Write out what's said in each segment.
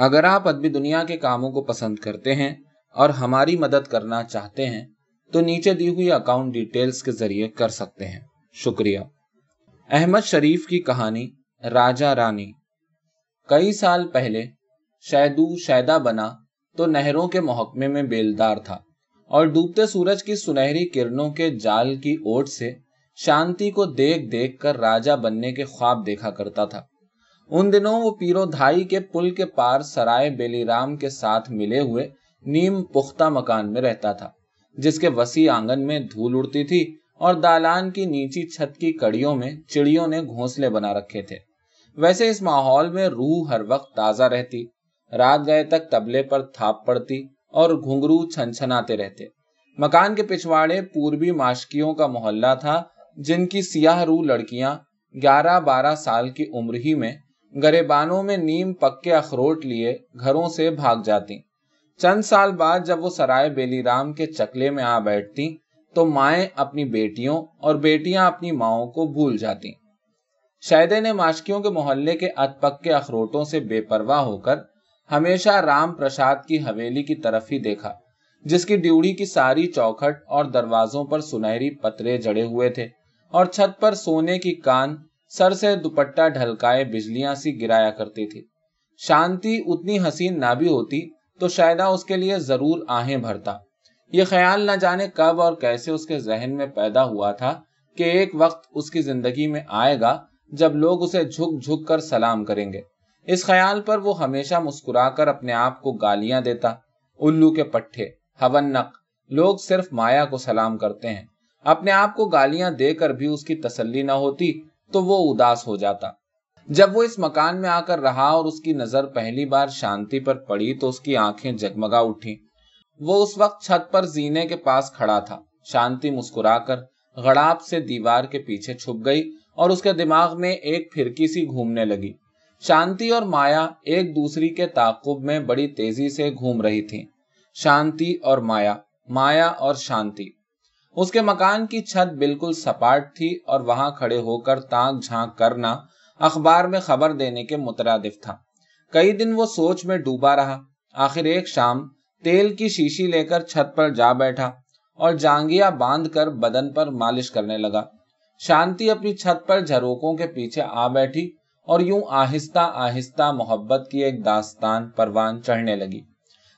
اگر آپ ادبی دنیا کے کاموں کو پسند کرتے ہیں اور ہماری مدد کرنا چاہتے ہیں، تو نیچے دی ہوئی اکاؤنٹ ڈیٹیلز کے ذریعے کر سکتے ہیں۔ شکریہ۔ احمد شریف کی کہانی راجا رانی۔ کئی سال پہلے شیدو شیدا بنا تو نہروں کے محکمے میں بیلدار تھا اور ڈوبتے سورج کی سنہری کرنوں کے جال کی اوٹ سے شانتی کو دیکھ دیکھ کر راجا بننے کے خواب دیکھا کرتا تھا۔ ان دنوں وہ پیرو دھائی کے پل کے پار سرائے بیلی رام کے ساتھ ملے ہوئے نیم پختہ مکان میں رہتا تھا، جس کے وسیع آنگن میں دھول اڑتی تھی اور دالان کی نیچی چھت کی کڑیوں میں چڑیوں نے گھونسلے بنا رکھے تھے۔ ویسے اس ماحول میں روح ہر وقت تازہ رہتی، رات گئے تک تبلے پر تھاپ پڑتی اور گھنگرو چھنچھناتے رہتے۔ مکان کے پچھواڑے پوربی ماشکیوں کا محلہ تھا، جن کی سیاہ رو لڑکیاں گیارہ بارہ سال کی عمر ہی میں گریبانوں میں نیم پکے اخروٹ لیے گھروں سے بھاگ جاتی۔ چند سال بعد جب وہ سرائے بیلی رام کے چکلے میں آ بیٹھتی، تو مائیں اپنی بیٹیوں اور بیٹیاں اپنی ماؤں کو بھول جاتی۔ شہدے نے ماشکیوں کے محلے کے ات پکے اخروٹوں سے بے پرواہ ہو کر ہمیشہ رام پرساد کی حویلی کی طرف ہی دیکھا، جس کی ڈیوڑی کی ساری چوکھٹ اور دروازوں پر سنہری پترے جڑے ہوئے تھے اور چھت پر سونے کی کان سر سے دوپٹہ ڈھلکائے بجلیاں سی گرایا کرتی تھی شانتی اتنی حسین نہ بھی ہوتی تو شاید اس کے لیے ضرور آہیں بھرتا۔ یہ خیال نہ جانے کب اور کیسے اس کے ذہن میں پیدا ہوا تھا کہ ایک وقت اس کی زندگی میں آئے گا جب لوگ اسے جھک جھک کر سلام کریں گے۔ اس خیال پر وہ ہمیشہ مسکرا کر اپنے آپ کو گالیاں دیتا۔ الو کے پٹھے ہونق لوگ صرف مایا کو سلام کرتے ہیں۔ اپنے آپ کو گالیاں دے کر بھی اس کی تسلی نہ ہوتی۔ تو وہ اداس ہو جاتا۔ جب وہ اس مکان میں آ کر رہا اور اس کی نظر پہلی بار شانتی پر پڑی تو اس کی آنکھیں جگمگا اٹھی وہ اس وقت چھت پر زینے کے پاس کھڑا تھا۔ شانتی مسکرا کر گڑاپ سے دیوار کے پیچھے چھپ گئی اور اس کے دماغ میں ایک پھرکی سی گھومنے لگی۔ شانتی اور مایا ایک دوسری کے تعقب میں بڑی تیزی سے گھوم رہی تھی شانتی اور مایا مایا اور شانتی۔ اس کے مکان کی چھت بالکل سپاٹ تھی اور وہاں کھڑے ہو کر تانک جھانک کرنا اخبار میں خبر دینے کے مترادف تھا۔ کئی دن وہ سوچ میں ڈوبا رہا۔ آخر ایک شام تیل کی شیشی لے کر چھت پر جا بیٹھا اور جانگیا باندھ کر بدن پر مالش کرنے لگا۔ شانتی اپنی چھت پر جھروکوں کے پیچھے آ بیٹھی اور یوں آہستہ آہستہ محبت کی ایک داستان پروان چڑھنے لگی۔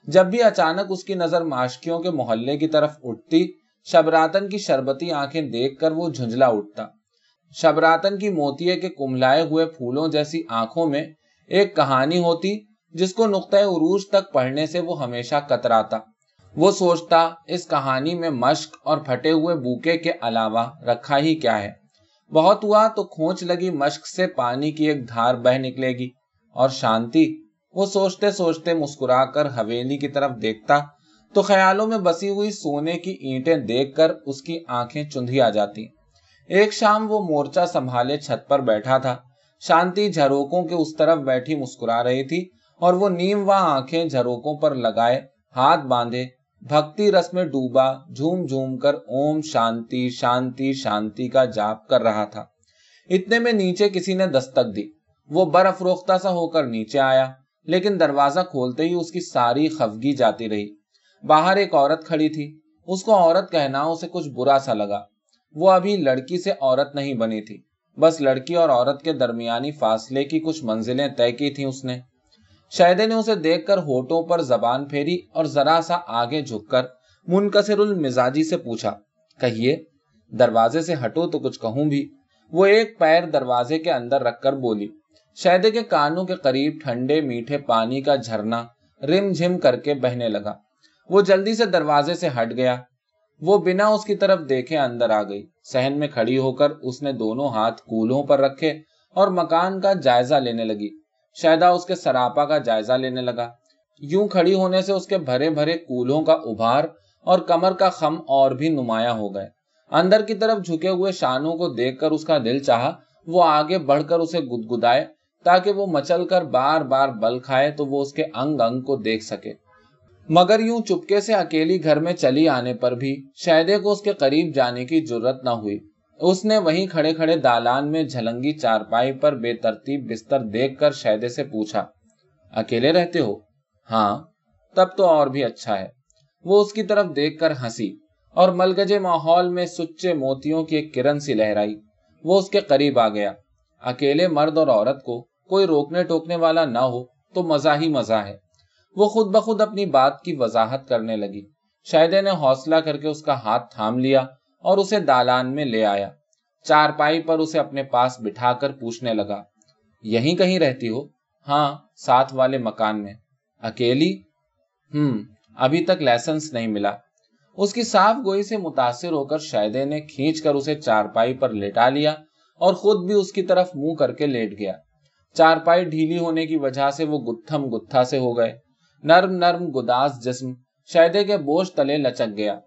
جب بھی اچانک اس کی نظر معاشکیوں کے محلے کی طرف اٹھتی شبراتن کی شربتی آنکھیں دیکھ کر وہ جھنجلا اٹھتا۔ شبراتن کی موتیے کے کملائے ہوئے پھولوں جیسی آنکھوں میں ایک کہانی ہوتی جس کو نقطۂ عروج تک پڑھنے سے وہ ہمیشہ کتراتا۔ وہ سوچتا، اس کہانی میں مشق اور پھٹے ہوئے بوکے کے علاوہ رکھا ہی کیا ہے۔ بہت ہوا تو کھونچ لگی مشق سے پانی کی ایک دھار بہ نکلے گی اور شانتی، وہ سوچتے سوچتے مسکرا کر حویلی کی طرف دیکھتا تو خیالوں میں بسی ہوئی سونے کی اینٹیں دیکھ کر اس کی آنکھیں چندھی آ جاتی۔ ایک شام وہ مورچہ سنبھالے چھت پر بیٹھا تھا۔ شانتی جھروکوں کے اس طرف بیٹھی مسکرا رہی تھی اور وہ نیم و آنکھیں جھروکوں پر لگائے ہاتھ باندھے، بھکتی رس میں ڈوبا، جھوم جھوم کر اوم شانتی شانتی شانتی کا جاپ کر رہا تھا۔ اتنے میں نیچے کسی نے دستک دی۔ وہ برف روختہ سا ہو کر نیچے آیا، لیکن دروازہ کھولتے ہی اس کی ساری خفگی جاتی رہی۔ باہر ایک عورت کھڑی تھی۔ اس کو عورت کہنا اسے کچھ برا سا لگا۔ وہ ابھی لڑکی سے عورت نہیں بنی تھی۔ بس لڑکی اور عورت کے درمیانی فاصلے کی کچھ منزلیں طے کی تھیں اس نے۔ شہدے نے اسے دیکھ کر ہوٹوں پر زبان پھیری اور ذرا سا آگے جھک کر منکسر المزاجی سے پوچھا، کہیے، دروازے سے ہٹو تو کچھ کہوں بھی؟ وہ ایک پیر دروازے کے اندر رکھ کر بولی۔ شہدے کے کانوں کے قریب ٹھنڈے میٹھے پانی کا جھرنا رم جھم کر کے بہنے لگا۔ وہ جلدی سے دروازے سے ہٹ گیا۔ وہ بنا اس کی طرف دیکھے اندر آ گئی۔ سہن میں کھڑی ہو کر اس نے دونوں ہاتھ کولوں پر رکھے اور مکان کا جائزہ لینے لگی۔ شاید اس کے سراپا کا جائزہ لینے لگا۔ یوں کھڑی ہونے سے اس کے بھرے بھرے کولوں کا ابھار اور کمر کا خم اور بھی نمایاں ہو گئے۔ اندر کی طرف جھکے ہوئے شانوں کو دیکھ کر اس کا دل چاہا۔ وہ آگے بڑھ کر اسے گدگدائے تاکہ وہ مچل کر بار بار بل کھائے تو وہ اس کے انگ انگ کو دیکھ سکے۔ مگر یوں چپکے سے اکیلی گھر میں چلی آنے پر بھی شہدے کو اس کے قریب جانے کی ضرورت نہ ہوئی۔ اس نے وہیں کھڑے کھڑے دالان میں جھلنگی چارپائی پر بے ترتیب بستر دیکھ کر شہدے سے پوچھا، اکیلے رہتے ہو؟ ہاں تب تو اور بھی اچھا ہے۔ وہ اس کی طرف دیکھ کر ہنسی اور ملگجے ماحول میں سچے موتیوں کی ایک کرن سی لہرائی۔ وہ اس کے قریب آ گیا۔ اکیلے مرد اور عورت کو کوئی روکنے ٹوکنے والا نہ ہو تو مزہ ہی مزہ ہے۔ وہ خود بخود اپنی بات کی وضاحت کرنے لگی۔ شہدے نے حوصلہ کر کے اس کا ہاتھ تھام لیا اور اسے دالان میں لے آیا۔ چار پائی پر اسے اپنے پاس بٹھا کر پوچھنے لگا، یہیں کہیں رہتی ہو؟ ہاں ساتھ والے مکان میں۔ اکیلی؟ ہم، ابھی تک لائسنس نہیں ملا۔ اس کی صاف گوئی سے متاثر ہو کر شہدے نے کھینچ کر اسے چار پائی پر لٹا لیا اور خود بھی اس کی طرف منہ کر کے لیٹ گیا۔ چار پائی ڈھیلی ہونے کی وجہ سے وہ گتھم گتھا سے ہو گئے۔ نرم نرم گداس جسم شہدے کے بوجھ تلے لچک گیا۔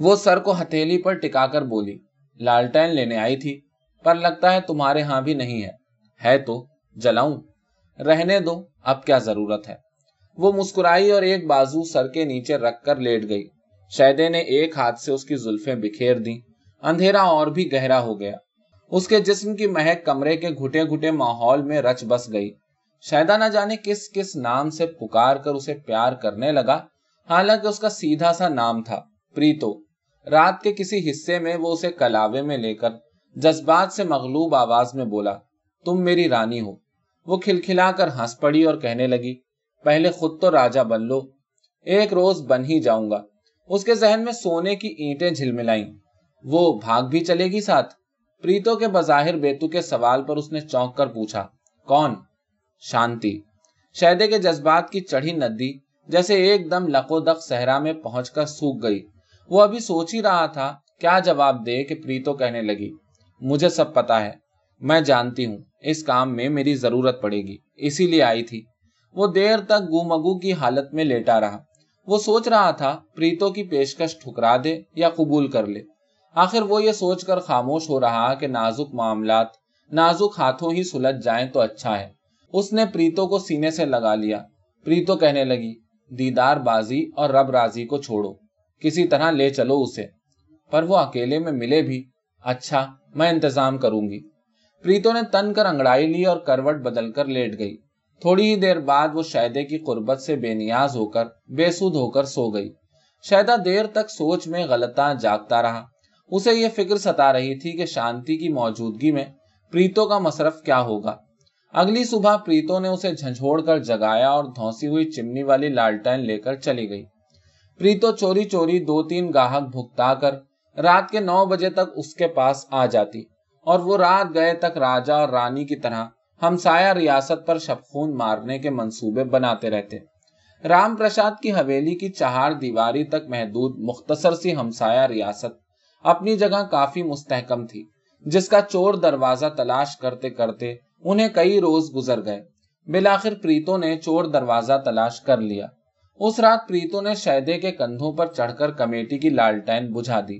وہ سر کو ہتھیلی پر ٹکا کر بولی، لالٹین لینے آئی تھی، پر لگتا ہے تمہارے ہاں بھی نہیں ہے۔ ہے تو، جلاؤں۔ رہنے دو، اب کیا ضرورت ہے؟ وہ مسکرائی اور ایک بازو سر کے نیچے رکھ کر لیٹ گئی۔ شہدے نے ایک ہاتھ سے اس کی زلفیں بکھیر دی اندھیرا اور بھی گہرا ہو گیا۔ اس کے جسم کی مہک کمرے کے گھٹے گھٹے ماحول میں رچ بس گئی۔ شہدا نہ جانے کس کس نام سے پکار کر اسے پیار کرنے لگا۔ حالانکہ اس کا سیدھا سا نام تھا، پریتو۔ رات کے کسی حصے میں وہ اسے کلاوے میں لے کر جذبات سے مغلوب آواز میں بولا، تم میری رانی ہو وہ کھلکھلا کر ہنس پڑی اور کہنے لگی، پہلے خود تو راجا بن لو، ایک روز بن ہی جاؤں گا اس کے ذہن میں سونے کی اینٹیں جھلملائیں۔ وہ بھاگ بھی چلے گی ساتھ پریتو کے بظاہر بیتو کے سوال پر اس نے چونک کر پوچھا، کون؟ شانتی۔ شہدے کے جذبات کی چڑھی ندی، جیسے ایک دم لقو دق صحرا میں پہنچ کر سوکھ گئی۔ وہ ابھی سوچ ہی رہا تھا، کیا جواب دے کہ پریتو کہنے لگی، مجھے سب پتا ہے، میں جانتی ہوں، اس کام میں میری ضرورت پڑے گی۔ اسی لیے آئی تھی وہ دیر تک گو مگو کی حالت میں لیٹا رہا۔ وہ سوچ رہا تھا، پریتو کی پیشکش ٹھکرا دے یا قبول کر لے۔ آخر وہ یہ سوچ کر خاموش ہو رہا کہ نازک معاملات، نازک ہاتھوں ہی سلجھ جائیں تو اچھا ہے۔ اس نے پریتو کو سینے سے لگا لیا۔ پریتو کہنے لگی، دیدار بازی اور رب راضی کو چھوڑو، کسی طرح لے چلو اسے۔ پر وہ اکیلے میں ملے بھی اچھا میں انتظام کروں گی۔ پریتو نے تن کر انگڑائی لی اور کروٹ بدل کر لیٹ گئی۔ تھوڑی ہی دیر بعد وہ شہدے کی قربت سے بے نیاز ہو کر، بے سود ہو کر سو گئی۔ شہدا دیر تک سوچ میں غلطاں جاگتا رہا۔ اسے یہ فکر ستا رہی تھی کہ شانتی کی موجودگی میں پریتو کا مصرف کیا ہوگا۔ اگلی صبح پریتو نے اسے جھنجھوڑ کر جگایا اور دھوسی ہوئی چمنی والی لالٹین لے کر چلی گئی۔ پریتو چوری چوری دو تین گاہک بھگتا کر رات کے نو بجے تک اس کے پاس آ جاتی اور وہ رات گئے تک راجا اور رانی کی طرح ہمسایا ریاست پر شبخون مارنے کے منصوبے بناتے رہتے۔ رام پرساد کی حویلی کی چہار دیواری تک محدود مختصر سی ہمسایا ریاست اپنی جگہ کافی مستحکم تھی، جس کا چور دروازہ تلاش کرتے کرتے انہیں کئی روز گزر گئے۔ بلاخر پریتوں نے چور دروازہ تلاش کر لیا۔ اس رات پریتوں نے شہدے کے کندھوں پر چڑھ کر کمیٹی کی لالٹین بجھا دی۔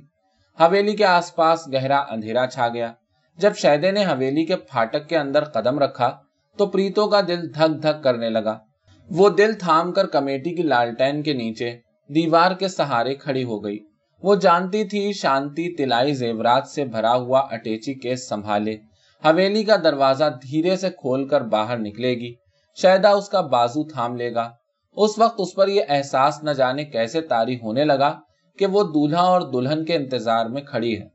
حویلی کے آس پاس گہرا اندھیرا چھا گیا۔ جب شہدے نے حویلی کے پھاٹک کے اندر قدم رکھا تو پریتوں کا دل دھک دھک کرنے لگا۔ وہ دل تھام کر کمیٹی کی لالٹین کے نیچے دیوار کے سہارے کھڑی ہو گئی۔ وہ جانتی تھی شانتی تلائی زیورات سے بھرا ہوا اٹیچی کیس سنبھالے۔ حویلی کا دروازہ دھیرے سے کھول کر باہر نکلے گی۔ شہدا اس کا بازو تھام لے گا۔ اس وقت اس پر یہ احساس نہ جانے کیسے تاری ہونے لگا کہ وہ دولہا اور دلہن کے انتظار میں کھڑی ہے۔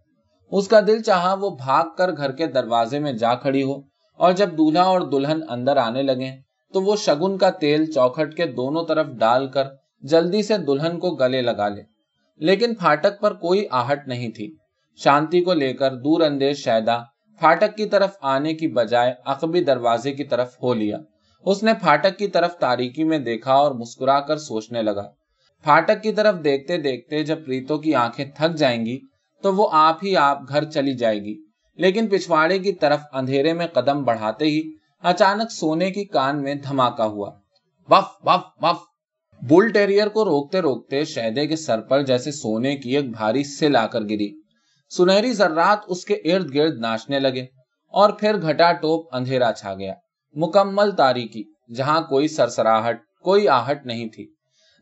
اس کا دل چاہا وہ بھاگ کر گھر کے دروازے میں جا کھڑی ہو اور جب دولہا اور دلہن اندر آنے لگے تو وہ شگن کا تیل چوکھٹ کے دونوں طرف ڈال کر جلدی سے دلہن کو گلے لگا لے۔ لیکن پھاٹک پر کوئی آہٹ نہیں تھی۔ شانتی کو لے کر دور اندیش شہدا پھاٹک کی طرف آنے کی بجائے عقبی دروازے کی طرف ہو لیا۔ اس نے پھاٹک کی طرف تاریکی میں دیکھا اور مسکرا کر سوچنے لگا۔ پھاٹک کی طرف دیکھتے دیکھتے جب پریتوں کی آنکھیں تھک جائیں گی تو وہ آپ ہی آپ گھر چلی جائے گی۔ لیکن پچھواڑے کی طرف اندھیرے میں قدم بڑھاتے ہی اچانک سونے کی کان میں دھماکہ ہوا۔ وف وف وف۔ بل ٹیریئر کو روکتے روکتے شہدے کے سر پر جیسے سونے کی ایک بھاری سل آ کر گری۔ سنہری ذرات اس کے ارد گرد ناچنے لگے اور پھر گھٹا ٹوپ اندھیرا چھا گیا۔ مکمل تاریخی جہاں کوئی سرسراہٹ، کوئی آہٹ نہیں تھی۔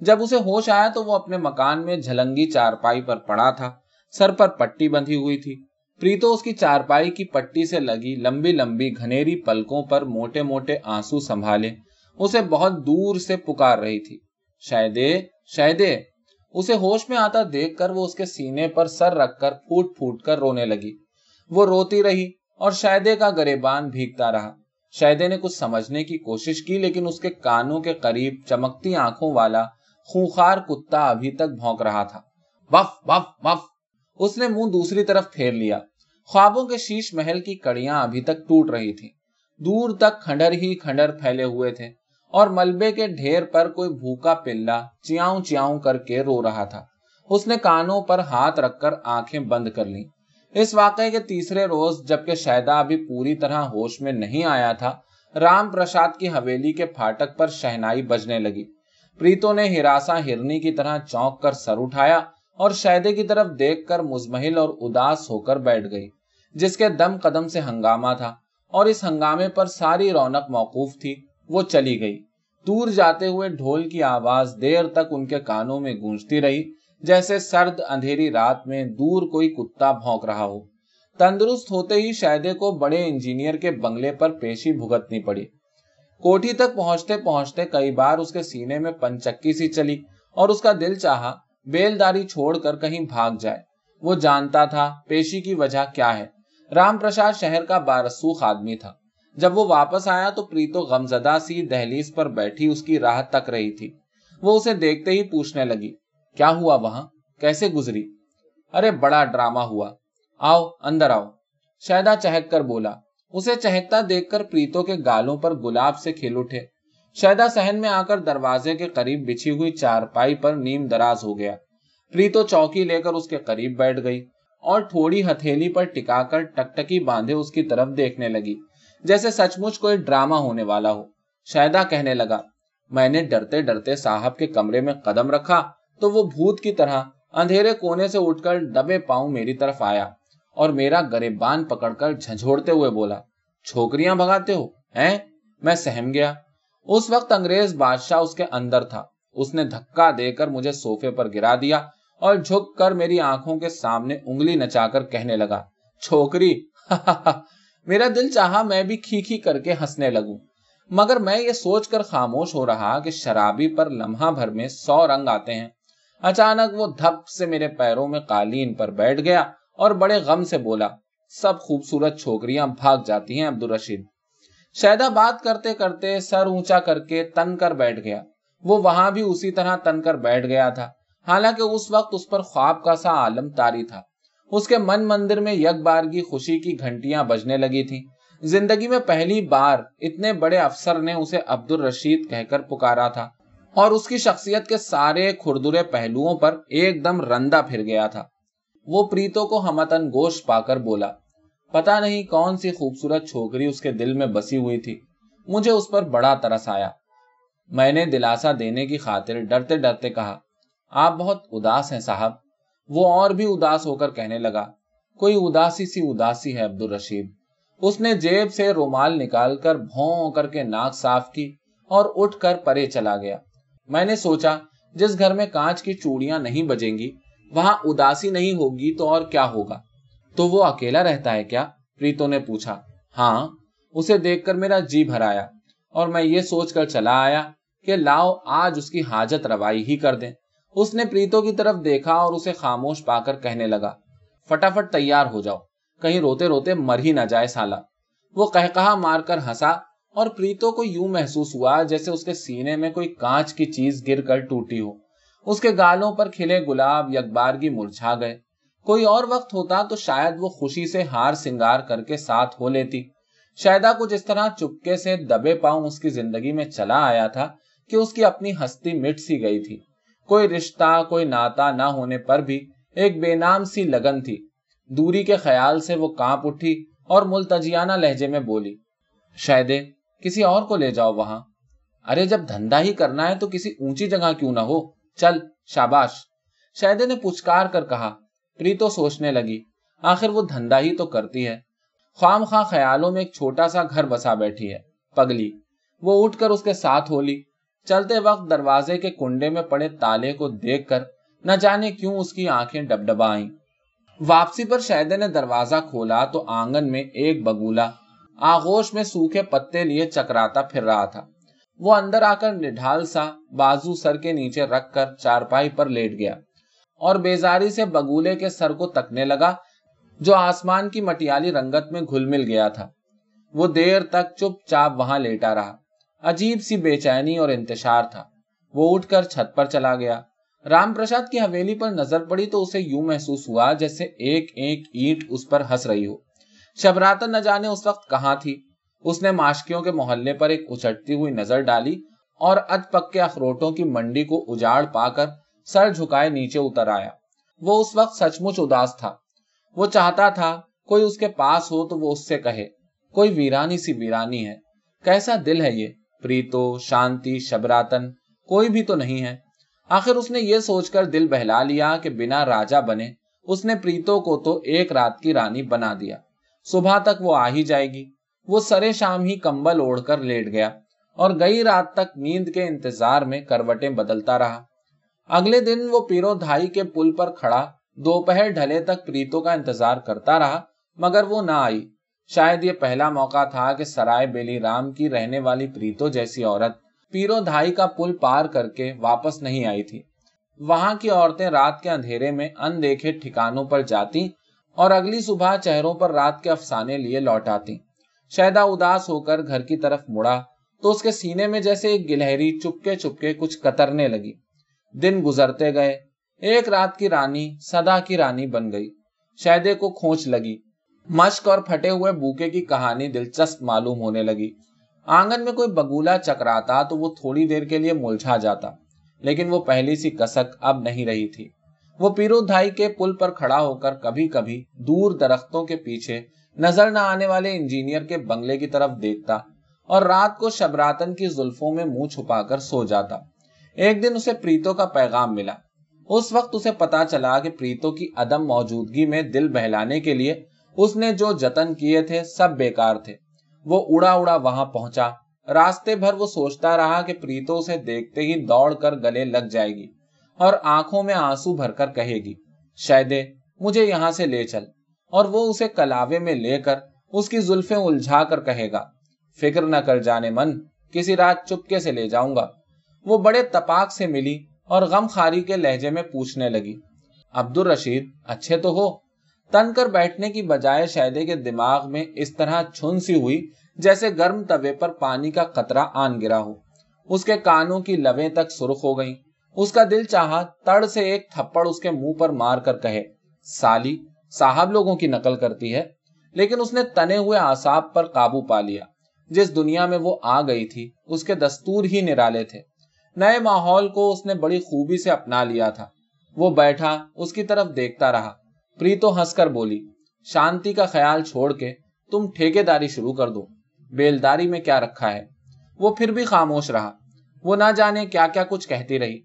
جب اسے ہوش آیا تو وہ اپنے مکان میں جھلنگی چارپائی پر پڑا تھا۔ سر پر پٹی بندھی ہوئی تھی۔ پریتو اس کی چارپائی کی پٹی سے لگی لمبی لمبی گھنیری پلکوں پر موٹے موٹے آنسو سنبھالے۔ اسے بہت دور سے پکار رہی تھی۔ شہدے شہدے اسے ہوش میں آتا دیکھ کر وہ اس کے سینے پر سر رکھ کر پھوٹ پھوٹ کر رونے لگی۔ وہ روتی رہی اور شہدے کا گریبان بھیگتا رہا۔ شہدے نے کچھ سمجھنے کی کوشش کی لیکن اس کے کانوں کے قریب چمکتی آنکھوں والا خونخار کتا ابھی تک بھونک رہا تھا۔ وف وف وف اس نے منہ دوسری طرف پھیر لیا۔ خوابوں کے شیش محل کی کڑیاں ابھی تک ٹوٹ رہی تھی دور تک کھنڈر ہی کھنڈر پھیلے ہوئے تھے۔ اور ملبے کے ڈھیر پر کوئی بھوکا پلا چیاؤں چیاؤں کر کے رو رہا تھا۔ اس نے کانوں پر ہاتھ رکھ کر آنکھیں بند کر لی اس واقعے کے تیسرے روز جبکہ شہدا ابھی پوری طرح ہوش میں نہیں آیا تھا، رام پرساد کی حویلی کے پھاٹک پر شہنائی بجنے لگی۔ پریتوں نے ہراساں ہرنی کی طرح چونک کر سر اٹھایا اور شہدے کی طرف دیکھ کر مزمحل اور اداس ہو کر بیٹھ گئی، جس کے دم قدم سے ہنگامہ تھا۔ اور اس ہنگامے پر ساری رونق موقوف تھی۔ وہ چلی گئی۔ دور جاتے ہوئے ڈھول کی آواز دیر تک ان کے کانوں میں گونجتی رہی، جیسے سرد اندھیری رات میں دور کوئی کتا بھونک رہا ہو۔ تندرست ہوتے ہی شہدے کو بڑے انجینئر کے بنگلے پر پیشی بھگتنی پڑی۔ کوٹھی تک پہنچتے پہنچتے کئی بار اس کے سینے میں پنچکی سی چلی اور اس کا دل چاہا بیلداری چھوڑ کر کہیں بھاگ جائے۔ وہ جانتا تھا پیشی کی وجہ کیا ہے۔ رام پرساد شہر کا بارسوخ آدمی تھا۔ جب وہ واپس آیا تو پریتو غمزدہ سی دہلیز پر بیٹھی اس کی راہ تک رہی تھی۔ وہ اسے دیکھتے ہی پوچھنے لگی، کیا ہوا وہاں؟ کیسے گزری؟ ارے، بڑا ڈرامہ ہوا۔ آؤ، اندر آؤ۔ شہدا چہک کر بولا۔ اسے چہکتا دیکھ کر پریتوں کے گالوں پر گلاب سے کھل اٹھے۔ شہدا سہن میں آ کر دروازے کے قریب بچھی ہوئی چارپائی پر نیم دراز ہو گیا۔ پریتو چوکی لے کر اس کے قریب بیٹھ گئی اور تھوڑی ہتھیلی پر ٹکا کر ٹکٹکی باندھے اس کی طرف دیکھنے لگی۔ جیسے سچ مچ کوئی ڈرامہ ہونے والا ہو۔ شہدا کہنے لگا، میں نے ڈرتے ڈرتے صاحب کے کمرے میں قدم رکھا تو وہ بھوت کی طرح اندھیرے کونے سے اٹھ کر دبے پاؤں میری طرف آیا اور میرا گریبان پکڑ کر جھنجھوڑتے ہوئے بولا، چھوکریاں بھگاتے ہو، ہیں؟ میں سہم گیا۔ اس وقت انگریز بادشاہ اس کے اندر تھا۔ اس نے دھکا دے کر مجھے سوفے پر گرا دیا اور جھک کر میری آنکھوں کے سامنے انگلی نچا کر کہنے لگا، چھوکری! میرا دل چاہا میں بھی کھی کھی کر کے ہنسنے لگوں، مگر میں یہ سوچ کر خاموش ہو رہا کہ شرابی پر لمحہ بھر میں سو رنگ آتے ہیں۔ اچانک وہ دھپ سے میرے پیروں میں قالین پر بیٹھ گیا اور بڑے غم سے بولا، سب خوبصورت چھوکریاں بھاگ جاتی ہیں عبد الرشید شہدا بات کرتے کرتے سر اونچا کر کے تن کر بیٹھ گیا۔ وہ وہاں بھی اسی طرح تن کر بیٹھ گیا تھا، حالانکہ اس وقت اس پر خواب کا سا عالم تاری تھا۔ اس کے من مندر میں یک بارگی خوشی کی گھنٹیاں بجنے لگی تھی زندگی میں پہلی بار اتنے بڑے افسر نے اسے عبد الرشید کہہ کر پکارا تھا اور اس کی شخصیت کے سارے کھردرے پہلوؤں پر ایک دم رندا پھر گیا تھا۔ وہ پریتوں کو ہمتن گوشت پا کر بولا پتا نہیں کون سی خوبصورت چھوکری اس کے دل میں بسی ہوئی تھی۔ مجھے اس پر بڑا ترس آیا۔ میں نے دلاسا دینے کی خاطر ڈرتے ڈرتے کہا، آپ بہت اداس ہیں صاحب۔ وہ اور بھی اداس ہو کر کہنے لگا، کوئی اداسی سی اداسی ہے عبد الرشید اس نے جیب سے رومال نکال کر بھون کر کے ناک صاف کی اور اٹھ کر پرے چلا گیا۔ میں نے سوچا، جس گھر میں کانچ کی چوڑیاں نہیں بجیں گی، وہاں اداسی نہیں ہوگی تو اور کیا ہوگا؟ تو وہ اکیلا رہتا ہے کیا؟ پریتو نے پوچھا۔ ہاں اسے دیکھ کر میرا جی بھر آیا اور میں یہ سوچ کر چلا آیا کہ لاؤ آج اس کی حاجت روائی ہی کر دیں۔ اس نے پریتو کی طرف دیکھا اور اسے خاموش پا کر کہنے لگا، فٹافٹ تیار ہو جاؤ، کہیں روتے روتے مر ہی نہ جائے سالا۔ وہ کہا مار کر ہنسا اور پریتو کو یوں محسوس ہوا جیسے اس کے سینے میں کوئی کانچ کی چیز گر کر ٹوٹی ہو۔ اس کے گالوں پر کھلے گلاب یکبارگی مرجھا گئے۔ کوئی اور وقت ہوتا تو شاید وہ خوشی سے ہار سنگار کر کے ساتھ ہو لیتی۔ شاید کچھ اس طرح چپکے سے دبے پاؤں اس کی زندگی میں چلا آیا تھا کہ اس کی اپنی ہستی مٹ سی گئی تھی۔ کوئی رشتہ، کوئی ناتا نہ ہونے پر بھی ایک بے نام سی لگن تھی۔ دوری کے خیال سے وہ کانپ اٹھی اور ملتجیانہ لہجے میں بولی شاید کسی اور کو لے جاؤ وہاں۔ ارے، جب دھندا ہی کرنا ہے تو کسی اونچی جگہ کیوں نہ ہو۔ چل، شاباش۔ شہدے نے پچکار کر کہا۔ پریتو سوچنے لگی، آخر وہ دھندا ہی تو کرتی ہے۔ خام خواہ خیالوں میں ایک چھوٹا سا گھر بسا بیٹھی ہے، پگلی۔ وہ اٹھ کر اس کے ساتھ ہو لی۔ چلتے وقت دروازے کے کنڈے میں پڑے تالے کو دیکھ کر نہ جانے کیوں اس کی آنکھیں ڈب ڈبا آئیں واپسی پر شہدے نے دروازہ کھولا تو آنگن میں ایک بگولا آغوش میں سوکھے پتے لیے چکراتا پھر رہا تھا۔ وہ اندر آ کر نڈھال سا بازو سر کے نیچے رکھ کر چارپائی پر لیٹ گیا اور بیزاری سے بگولے کے سر کو تکنے لگا جو آسمان کی مٹیالی رنگت میں گھل مل گیا تھا۔ وہ دیر تک چپ چاپ وہاں لیٹا رہا۔ عجیب سی بے چینی اور انتشار تھا۔ وہ اٹھ کر چھت پر چلا گیا۔ رام پرساد کی حویلی پر نظر پڑی تو اسے یوں محسوس ہوا جیسے ایک ایک اینٹ اس پر ہنس رہی ہو۔ شبراتن نہ جانے اس وقت کہاں تھی۔ اس نے ماشکیوں کے محلے پر ایک اچھٹتی ہوئی نظر ڈالی اور اد پکے اخروٹوں کی منڈی کو اجاڑ پا کر سر جھکائے نیچے اتر آیا۔ وہ اس وقت سچ مچ اداس تھا۔ وہ چاہتا تھا کوئی اس کے پاس ہو تو وہ اس سے کہے۔ کوئی ویرانی سی ویرانی ہے۔ کیسا دل ہے یہ۔ پریتو، شانتی، شبراتن کوئی بھی تو نہیں ہے۔ آخر اس نے یہ سوچ کر دل بہلا لیا کہ بنا راجا بنے، اس نے پریتو کو تو ایک رات کی رانی بنا دیا۔ صبح تک وہ آ ہی جائے گی۔ وہ سرے شام ہی کمبل اوڑھ کر لیٹ گیا اور گئی رات تک نیند کے انتظار میں کروٹیں بدلتا رہا۔ اگلے دن وہ پیرو دھائی کے پل پر کھڑا، دوپہر ڈھلے تک پریتو کا انتظار کرتا رہا، مگر وہ نہ آئی۔ شاید یہ پہلا موقع تھا کہ سرائے بیلی رام کی رہنے والی پریتو جیسی عورت پیرو دھائی کا پل پار کر کے واپس نہیں آئی تھی۔ وہاں کی عورتیں رات کے اندھیرے میں ان دیکھے ٹھکانوں پر جاتی اور اگلی صبح چہروں پر رات کے افسانے لیے لوٹ آتی۔ شہدا اداس ہو کر گھر کی طرف مڑا تو اس کے سینے میں جیسے ایک گلہری چپکے چپکے کچھ کترنے لگی۔ دن گزرتے گئے، ایک رات کی رانی سدا کی رانی بن گئی۔ شہدے کو کھونچ لگی۔ مشک اور پھٹے ہوئے بوکے کی کہانی دلچسپ معلوم ہونے لگی۔ آنگن میں کوئی بگولا چکراتا تو وہ تھوڑی دیر کے لیے ملجھا جاتا، لیکن وہ پہلی سی کسک اب نہیں رہی تھی۔ وہ پیرو دھائی کے پل پر کھڑا ہو کر کبھی کبھی دور درختوں کے پیچھے نظر نہ آنے والے انجینئر کے بنگلے کی طرف دیکھتا اور رات کو شبراتن کی زلفوں میں منہ چھپا کر سو جاتا۔ ایک دن اسے پریتو کا پیغام ملا۔ اس وقت اسے پتا چلا کہ پریتو کی عدم موجودگی میں دل بہلانے کے لیے اس نے جو جتن کیے تھے، سب بیکار تھے۔ وہ اڑا اڑا وہاں پہنچا۔ راستے بھر وہ سوچتا رہا کہ پریتو اسے دیکھتے ہی دوڑ کر گلے لگ جائے گی اور آنکھوں میں آنسو بھر کر کہے گی شاید مجھے یہاں سے لے چل۔ اور وہ اسے کلاوے میں لے کر اس کی زلفیں الجھا کر کہے گا، فکر نہ کر جانے من، کسی رات چپکے سے لے جاؤں گا۔ وہ بڑے تپاک سے ملی اور غم خاری کے لہجے میں پوچھنے لگی عبد الرشید اچھے تو ہو؟ تن کر بیٹھنے کی بجائے شہدے کے دماغ میں اس طرح چھن سی ہوئی جیسے گرم توے پر پانی کا قطرہ آن گرا ہو۔ اس کے کانوں کی لویں تک سرخ ہو گئی اس کا دل چاہا تڑ سے ایک تھپڑ اس کے منہ پر مار کر کہے، سالی، صاحب لوگوں کی نقل کرتی ہے۔ لیکن اس نے تنے ہوئے آساب پر قابو پا لیا۔ جس دنیا میں وہ آ گئی تھی، اس کے دستور ہی نرالے تھے۔ نئے ماحول کو اس نے بڑی خوبی سے اپنا لیا تھا۔ وہ بیٹھا، اس کی طرف دیکھتا رہا۔ پریتو ہنس کر بولی، شانتی کا خیال چھوڑ کے تم ٹھیکے داری شروع کر دو۔ بیلداری میں کیا رکھا ہے؟ وہ پھر بھی خاموش رہا۔ وہ نہ جانے کیا کیا کچھ کہتی رہی۔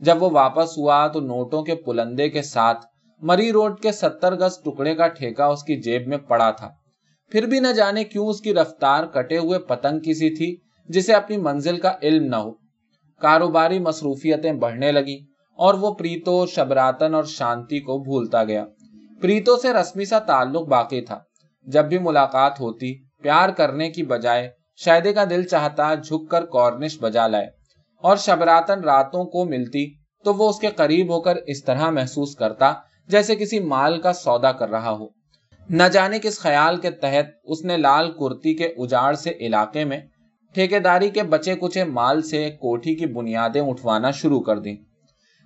جب وہ واپس ہوا تو نوٹوں کے پلندے کے ساتھ مری روڈ کے ستر گز ٹکڑے کا ٹھیکا اس کی جیب میں پڑا تھا۔ پھر بھی نہ جانے کیوں اس کی رفتار کٹے ہوئے پتنگ کسی تھی، جسے اپنی منزل کا علم نہ ہو۔ کاروباری مصروفیتیں بڑھنے لگی اور وہ پریتو، شبراتن اور شانتی کو بھولتا گیا۔ پریتو سے رسمی سا تعلق باقی تھا۔ جب بھی ملاقات ہوتی، پیار کرنے کی بجائے شاید کا دل چاہتا جھک کر کورنش بجا لائے۔ اور شبراتن راتوں کو ملتی تو وہ اس کے قریب ہو کر اس طرح محسوس کرتا جیسے کسی مال کا سودا کر رہا ہو۔ نہ جانے کس خیال کے تحت اس نے لال کرتی کے اجاڑ سے علاقے میں ٹھیکیداری کے بچے کچے مال سے کوٹھی کی بنیادیں اٹھوانا شروع کر دی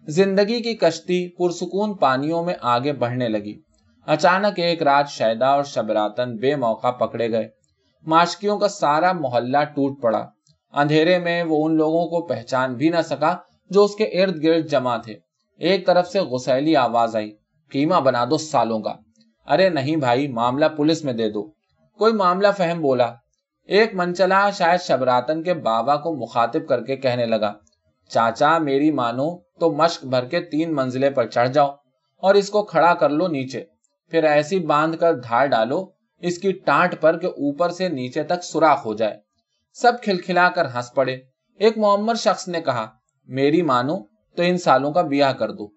زندگی کی کشتی پرسکون پانیوں میں آگے بڑھنے لگی۔ اچانک ایک رات شیدا اور شبراتن بے موقع پکڑے گئے۔ ماشکیوں کا سارا محلہ ٹوٹ پڑا۔ اندھیرے میں وہ ان لوگوں کو پہچان بھی نہ سکا جو اس کے ارد گرد جمع تھے۔ ایک طرف سے غسیلی آواز آئی، قیمہ بنا دو سالوں کا۔ ارے نہیں بھائی، معاملہ پولیس میں دے دو۔ کوئی معاملہ فہم بولا۔ ایک منچلا شاید شبراتن کے بابا کو مخاطب کر کے کہنے لگا، چاچا میری مانو تو مشق بھر کے تین منزلے پر چڑھ جاؤ اور اس کو کھڑا کر لو نیچے۔ پھر ایسی باندھ کر دھار ڈالو، اس کی ٹانٹ پر کہ اوپر سے نیچے تک سوراخ ہو جائے۔ سب کھلکھلا کر ہنس پڑے۔ ایک معمر شخص نے کہا، میری مانو، تو ان سالوں کا بیاہ کر دو۔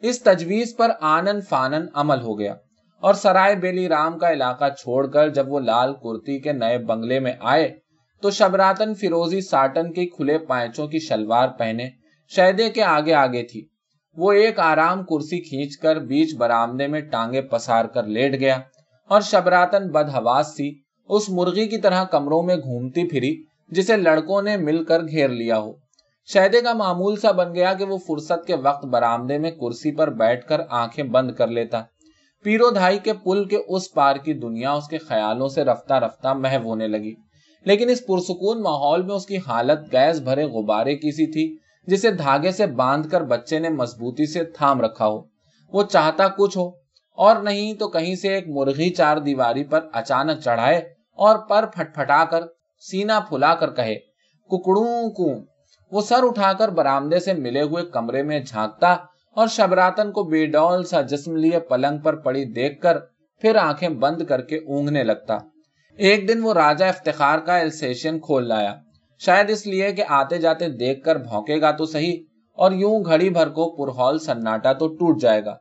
اس تجویز پر آنن فانن عمل ہو گیا اور سرائے بیلی رام کا علاقہ چھوڑ کر جب وہ لال کرتی کے نئے بنگلے میں آئے، تو شبراتن فیروزی ساٹن کی کھلے پائچوں کی شلوار پہنے شہدے کے آگے آگے تھی۔ وہ ایک آرام کرسی کھینچ کر بیچ برامدے میں ٹانگے پسار کر لیٹ گیا اور شبراتن بدہواس سی اس مرغی کی طرح کمروں میں گھومتی پھری جسے لڑکوں نے مل کر گھیر لیا ہو۔ شہدے کا معمول سا بن گیا کہ وہ فرصت کے وقت برامدے میں کرسی پر بیٹھ کر آنکھیں بند کر لیتا۔ پیرو دھائی کے پل کے اس پار کی دنیا اس کے خیالوں سے رفتہ رفتہ محو ہونے لگی۔ لیکن اس پرسکون ماحول میں اس کی حالت گیس بھرے غبارے کی سی تھی۔ جسے دھاگے سے باندھ کر بچے نے مضبوطی سے تھام رکھا ہو۔ وہ چاہتا کچھ ہو۔ اور نہیں تو کہیں سے ایک مرغی چار دیواری پر اچانک چڑھائے اور پر پھٹ پھٹا کر سینا پھلا کر کہے، ککڑوں کو وہ سر اٹھا کر برامدے سے ملے ہوئے کمرے میں جھانکتا اور شبراتن کو بے ڈول سا جسم لیے پلنگ پر پڑی دیکھ کر پھر آنکھیں بند کر کے اونگنے لگتا۔ ایک دن وہ راجا افتخار کا السیشن کھول لایا۔ شاید اس لیے کہ آتے جاتے دیکھ کر بھونکے گا تو صحیح، اور یوں گھڑی بھر کو پرہول سناٹا تو ٹوٹ جائے گا۔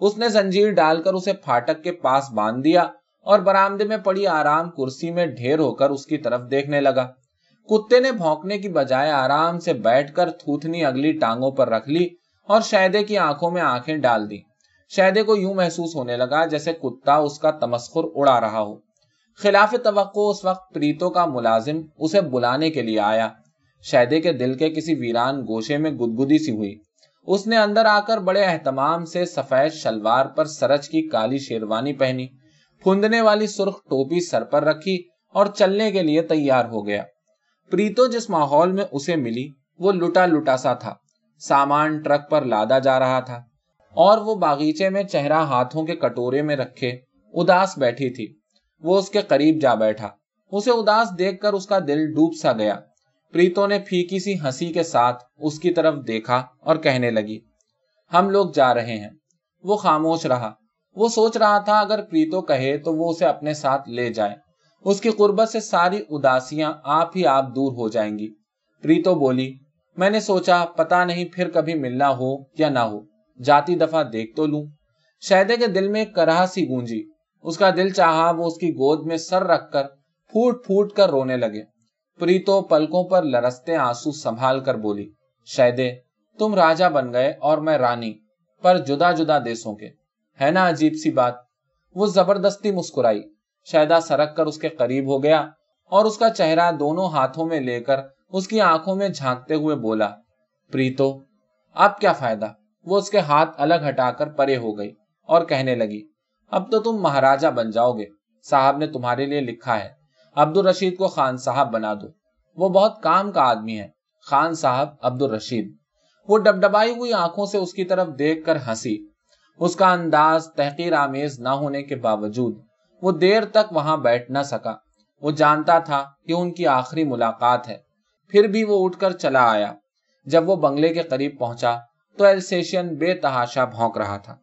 اس نے زنجیر ڈال کر اسے پھاٹک کے پاس باندھ دیا اور برامدے میں پڑی آرام کرسی میں ڈھیر ہو کر اس کی طرف دیکھنے لگا۔ کتے نے بھونکنے کی بجائے آرام سے بیٹھ کر تھوتنی اگلی ٹانگوں پر رکھ لی اور شہدے کی آنکھوں میں آنکھیں ڈال دی شہدے کو یوں محسوس ہونے لگا جیسے کتا اس کا تمسخر اڑا رہا ہو۔ خلاف توقع اس وقت پریتو کا ملازم اسے بلانے کے لیے آیا۔ شہدے کے دل کے کسی ویران گوشے میں گدگدی سی ہوئی۔ اس نے اندر آ کر بڑے اہتمام سے سفید شلوار پر سرج کی کالی شیروانی پہنی۔ پھندنے والی سرخ ٹوپی سر پر رکھی اور چلنے کے لیے تیار ہو گیا۔ پریتو جس ماحول میں اسے ملی، وہ لٹا لٹا سا تھا۔ سامان ٹرک پر لادا جا رہا تھا۔ اور وہ باغیچے میں چہرہ ہاتھوں کے کٹورے میں رکھے، اداس بیٹھی تھی۔ وہ اس کے قریب جا بیٹھا۔ اسے اداس دیکھ کر اس کا دل ڈوب سا گیا۔ پریتو نے پھیکی سی ہنسی کے ساتھ اس کی طرف دیکھا اور کہنے لگی، ہم لوگ جا رہے ہیں۔ وہ خاموش رہا۔ وہ سوچ رہا تھا، اگر پریتو کہے تو وہ اسے اپنے ساتھ لے جائے۔ اس کی قربت سے ساری اداسیاں آپ ہی آپ دور ہو جائیں گی۔ پریتو بولی، میں نے سوچا پتا نہیں پھر کبھی ملنا ہو یا نہ ہو۔ جاتی دفعہ دیکھ تو لوں۔ شہدے کے دل میں کرا سی گونجی۔ اس کا دل چاہا وہ اس کی گود میں سر رکھ کر پھوٹ پھوٹ کر رونے لگے۔ پریتو پلکوں پر لرستے آنسو سنبھال کر بولی، شہدے، تم راجا بن گئے اور میں رانی، پر جدا جدا دیسوں کے۔ ہے نا عجیب سی بات۔ وہ زبردستی مسکرائی۔ شہدا سرک کر اس کے قریب ہو گیا اور اس کا چہرہ دونوں ہاتھوں میں لے کر اس کی آنکھوں میں جھانکتے ہوئے بولا، پریتو، اب کیا فائدہ؟ وہ اس کے ہاتھ الگ ہٹا کر پرے ہو گئی اور کہنے لگی اب تو تم مہاراجا بن جاؤ گے۔ صاحب نے تمہارے لیے لکھا ہے۔ عبد الرشید کو خان صاحب بنا دو۔ وہ بہت کام کا آدمی ہے۔ خان صاحب عبد الرشید وہ ڈب ڈبائی ہوئی آنکھوں سے اس کی طرف دیکھ کر ہنسی۔ اس کا انداز تحقیر آمیز نہ ہونے کے باوجود وہ دیر تک وہاں بیٹھ نہ سکا۔ وہ جانتا تھا کہ ان کی آخری ملاقات ہے۔ پھر بھی وہ اٹھ کر چلا آیا۔ جب وہ بنگلے کے قریب پہنچا تو ایلسیشن بے تحاشا بھونک رہا تھا۔